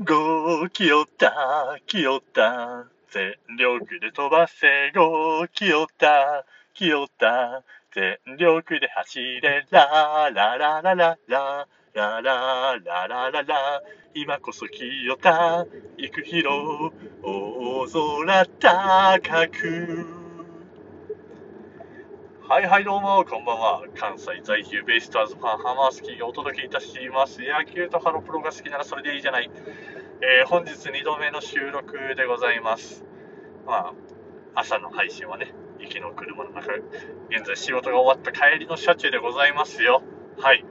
ゴー、清田、清田、全力で飛ばせ、ゴー、清田、清田、全力で走れ、ララララララ、ララ。ララララ、今こそ清田、行く広、大空高く。はいはいどうも、こんばんは。関西在住ベイスターズファン、ハマースキーがお届けいたします。野球とハロプロが好きならそれでいいじゃない。えー、本日2度目の収録でございます。まあ、朝の配信はね、雪の車の中、現在仕事が終わった帰りの車中でございますよ。はい。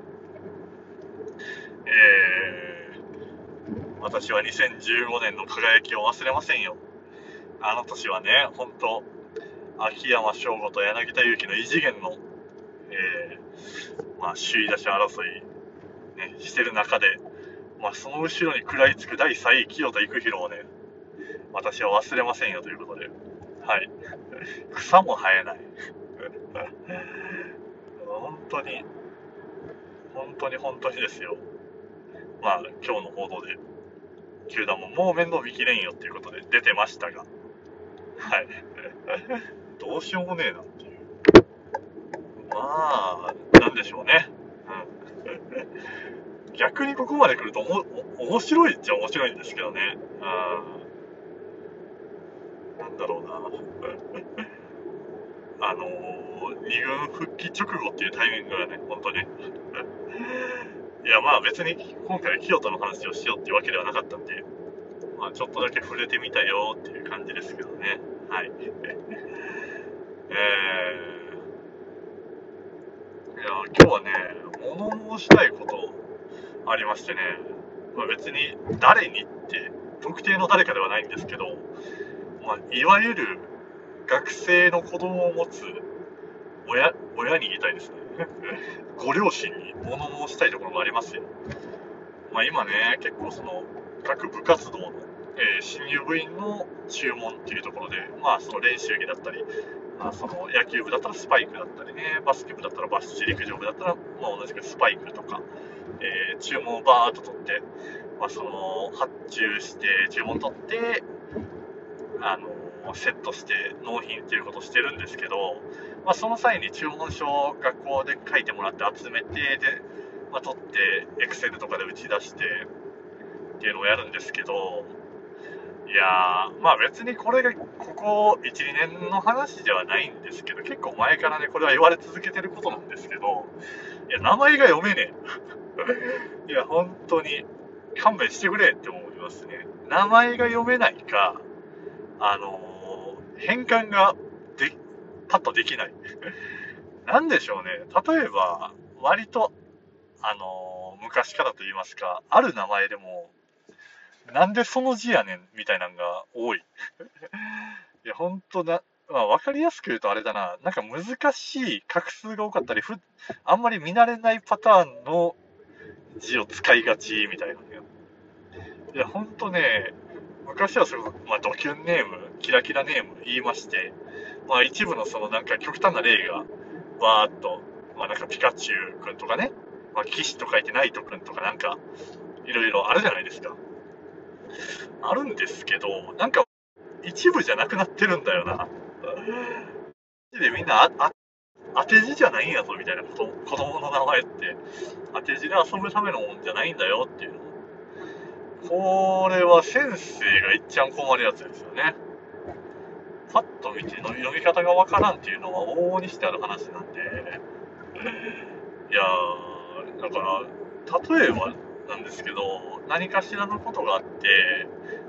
えー、私は2015年の輝きを忘れませんよ。あの年はね、本当秋山翔吾と柳田悠岐の異次元の、えー、まあ、首位打者争い、ね、してる中で、まあ、その後ろに食らいつく第3位、清田育弘をね、私は忘れませんよということで、はい。草も生えない。本当に、本当に本当にですよ。まあ、今日の報道で、球団ももう面倒見きれんよっていうことで出てましたが、はい。どうしようもねえなっていう。まあ、なんでしょうね。うん。逆にここまで来るとおも、面白いっちゃ面白いんですけどね。うん。なんだろうな。あのー、二軍復帰直後っていうタイミングがね、本当に。いや、まあ別に今回清田の話をしようっていうわけではなかったんで、まあちょっとだけ触れてみたよっていう感じですけどね。はい。えー、いや、今日はね、物申したいことありましてね、まあ、別に誰にって、特定の誰かではないんですけど、まあ、いわゆる学生の子供を持つ親親に言いたいですね。ご両親に物申したいところがありますよ。まあ、今ね、結構その各部活動の、えー、新入部員の注文っていうところで、まあ、その練習着だったり、まあ、その野球部だったらスパイクだったりね、バスケ部だったらバスチ陸上部だったら、まあ、同じくスパイクとか、えー、注文をバーっと取って、まあ、その発注して、注文取って、あのセットして納品っていうことをしてるんですけど、まあ、その際に注文書を学校で書いてもらって集めて、で、まあ、取って、エクセルとかで打ち出してっていうのをやるんですけど、いやー、まあ別にこれがここ1、2年の話ではないんですけど、結構前からね、これは言われ続けてることなんですけど、いや、名前が読めねえ。いや、本当に勘弁してくれって思いますね。名前が読めないか、あのー、変換がで、パッとできない。なんでしょうね。例えば、割と、あのー、昔からと言いますか、ある名前でも、なんでその字やねんみたいなのが多い。いや、ほんとな、まあ、わかりやすく言うとあれだな、なんか難しい画数が多かったり、ふあんまり見慣れないパターンの字を使いがちみたいなね。いや、ほんとね、昔はその、まあ、ドキュンネーム、キラキラネーム言いまして、まあ、一部のそのなんか極端な例が、わーっと、まあ、なんかピカチュウくんとかね、まあ、騎士と書いてナイトくんとかなんか、いろいろあるじゃないですか。あるんですけど、なんか、一部じゃなくなってるんだよな。でみんなああ当て字じゃないんやぞみたいなこと子供の名前って。当て字で遊ぶためのもんじゃないんだよっていうの。これは先生がいっちゃん困るやつですよね。パッと見ての読み方がわからんっていうのは往々にしてある話なんで。いやーだから例えばなんですけど何かしらのことがあって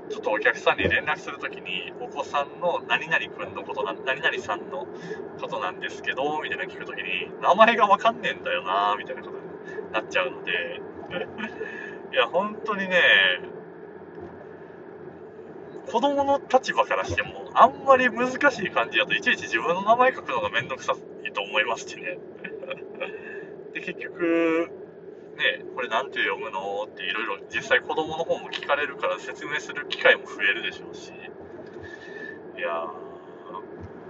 ちょっとお客さんに連絡するときに、お子さんの何々くんのことな、何々さんのことなんですけど、みたいな聞くときに、名前がわかんねえんだよなみたいなことになっちゃうので、いや、本当にね、子供の立場からしても、あんまり難しい感じだと、いちいち自分の名前書くのがめんどくさいと思いますしね。で、結局、ね、これなんて読むの？っていろいろ実際子供の方も聞かれるから説明する機会も増えるでしょうし、いや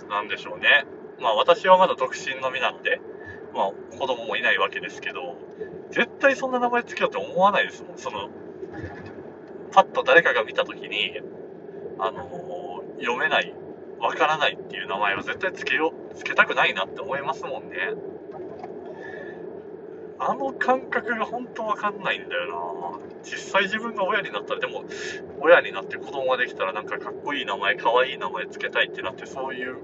ー、なんでしょうね。まあ私はまだ独身の身なので、まあ子供もいないわけですけど、絶対そんな名前つけようって思わないですもん。その、パッと誰かが見たときに、あのー、読めない、わからないっていう名前を絶対つけよう、つけたくないなって思いますもんね。あの感覚が本当わかんないんだよな実際自分が親になったら、でも、親になって子供ができたらなんかかっこいい名前、かわいい名前つけたいってなって、そういう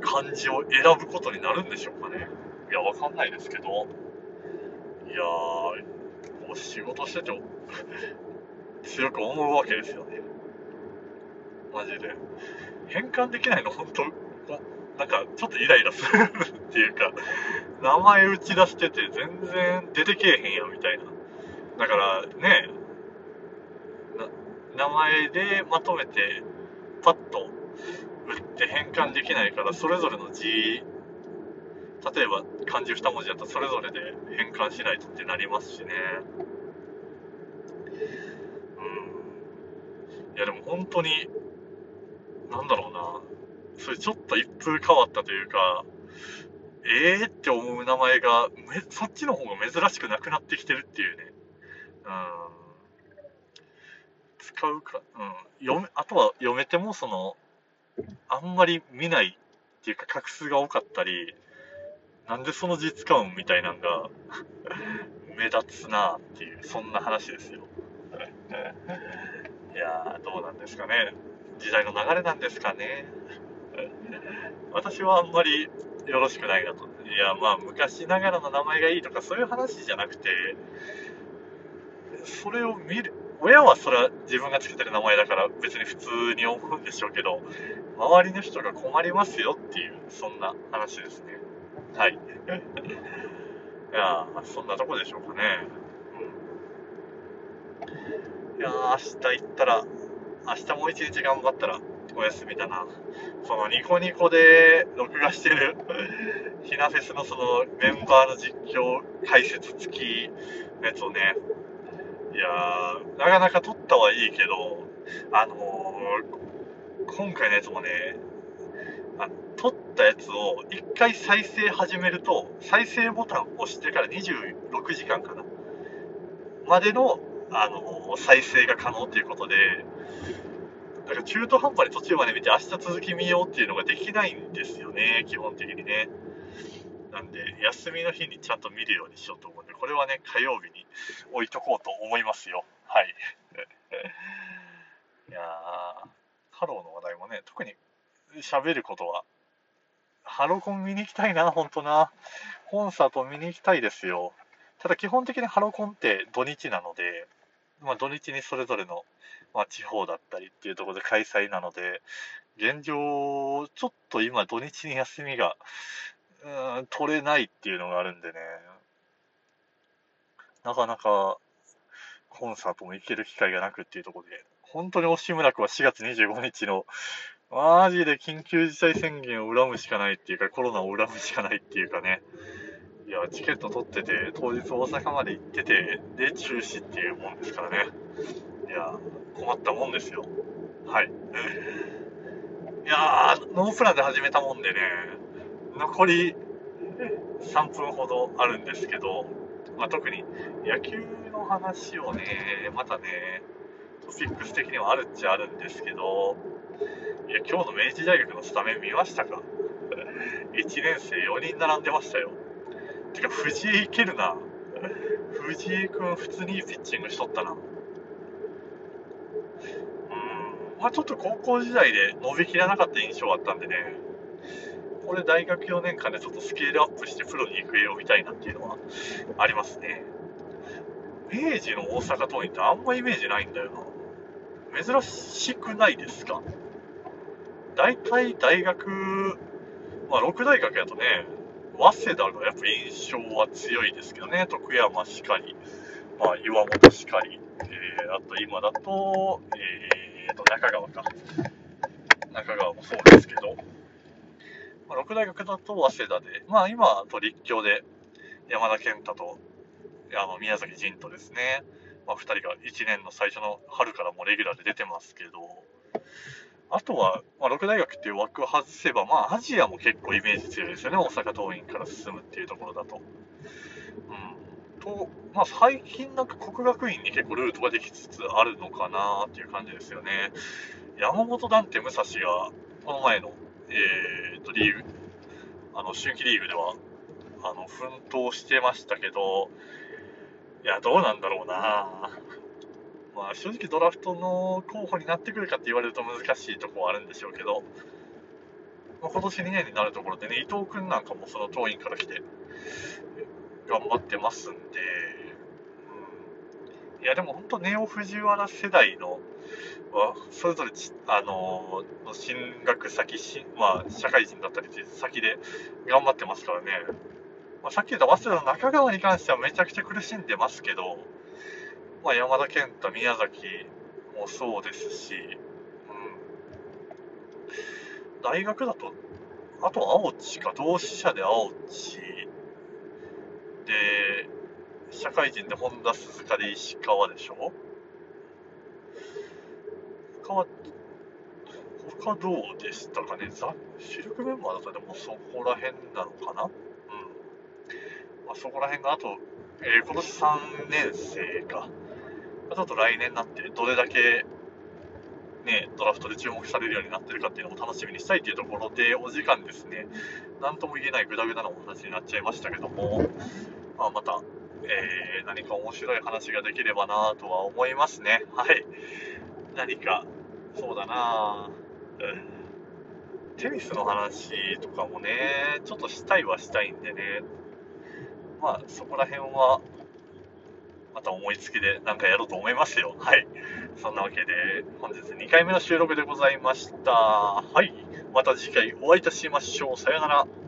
漢字を選ぶことになるんでしょうかね。いや、わかんないですけど。いやー、こう仕事してて強く思うわけですよね。マジで。変換できないの？本当、なんかちょっとイライラするっていうか、名前打ち出してて全然出てけえへんやみたいな。だからね、名前でまとめてパッと打って変換できないからそれぞれの字例えば漢字2文字だったらそれぞれで変換しないとってなりますしね。うん。いやでも本当になんだろうな。それちょっと一風変わったというかえー、って思う名前がめそっちの方が珍しくなくなってきてるっていうねうん使うか、うん、読め、あとは読めても、その、あんまり見ないっていうか、画数が多かったり、なんでその字使うんみたいなんが 目立つなっていう、そんな話ですよ。いや、どうなんですかね。時代の流れなんですかね。私はあんまりよろしくないなと。いや、まあ、昔ながらの名前がいいとか、そういう話じゃなくて、それを見る、親はそれは自分がつけてる名前だから別に普通に思うんでしょうけど、周りの人が困りますよっていう、そんな話ですね。はい。いやそんなとこでしょうかね。うん。いや明日行ったら、明日もう一日頑張ったらお休みだな。そのニコニコで録画してる。ひなフェスのそのメンバーの実況解説付きのやつをね、いやー、なかなか撮ったはいいけど、あのー、今回のやつもね、あ撮ったやつを一回再生始めると、再生ボタンを押してから26時間かな、までの、あのー、再生が可能ということで、だから中途半端に途中まで見て明日続き見ようっていうのができないんですよね、基本的にね。なんで、休みの日にちゃんと見るようにしようと思うんで、これはね、火曜日に置いとこうと思いますよ。はい。いやー、ハローの話題もね、特に喋ることは、ハロコン見に行きたいな、ほんとな。コンサート見に行きたいですよ。ただ基本的にハロコンって土日なので、まあ、土日にそれぞれの、まあ、地方だったりっていうところで開催なので、現状、ちょっと今土日に休みがうん、取れないっていうのがあるんでね、なかなかコンサートも行ける機会がなくっていうところで、本当に惜しむらくは4月25日の、マジで緊急事態宣言を恨むしかないっていうか、コロナを恨むしかないっていうかね、いや、チケット取ってて、当日大阪まで行ってて、で、中止っていうもんですからね。いや、困ったもんですよ。はい。いやー、ノープランで始めたもんでね、残り3分ほどあるんですけど、まあ、特に野球の話をね、またね、トピックス的にはあるっちゃあるんですけど、いや、今日の明治大学のスタメン見ましたか ?1 年生4人並んでましたよ。てか、藤井いけるな。藤井君、普通にいいピッチングしとったな。うん。まあちょっと高校時代で伸びきらなかった印象があったんでね、これ大学4年間でちょっとスケールアップしてプロに行く絵を見たいなっていうのはありますね。明治の大阪桐蔭ってあんまイメージないんだよな。珍しくないですか？大体大学、まあ6大学やとね、早稲田がやっぱ印象は強いですけどね、徳山しかり、まあ岩本しかり、えー、あと今だと、えーと、中川か。中川もそうですけど、まあ、6大学だと早稲田で、まあ今と立教で山田健太とあの宮崎仁とですね、まあ、2人が1年の最初の春からもレギュラーで出てますけど、あとは、まあ、6大学っていう枠を外せば、まあ、アジアも結構イメージ強いですよね、大阪桐蔭から進むっていうところだと。うん。と、まあ、最近なんか国学院に結構ルートができつつあるのかなっていう感じですよね。山本ダンテ武蔵が、この前の、えー、とリーグ、あの春季リーグではあの奮闘してましたけど、いや、どうなんだろうな。まあ、正直ドラフトの候補になってくるかって言われると難しいところはあるんでしょうけど、まあ、今年2年になるところでね、伊藤君なんかもその当院から来て、頑張ってますんで、うん、いや、でも本当、ネオ藤原世代の、それぞれあのの進学先し、まあ、社会人だったり先で頑張ってますからね、まあ、さっき言った早稲田の中川に関してはめちゃくちゃ苦しんでますけど、まあ、山田健太、宮崎もそうですし、うん、大学だと、あと青地か、同志社で青地で、社会人で本田鈴鹿で石川でしょ？他は、他どうでしたかね？主力メンバーだとでもそこら辺なのかな？うん。あ、そこら辺が、あと、えー、今年3年生か。ちょっと来年になってどれだけね、ドラフトで注目されるようになってるかっていうのも楽しみにしたいというところで、お時間ですね、なんとも言えないグダグダなお話になっちゃいましたけども、まあ、また、えー、何か面白い話ができればなとは思いますね。はい。何か、そうだなテニスの話とかもね、ちょっとしたいはしたいんでね、まあ、そこら辺は、また思いつきで何かやろうと思いますよ。はい。そんなわけで、本日2回目の収録でございました。はい。また次回お会いいたしましょう。さよなら。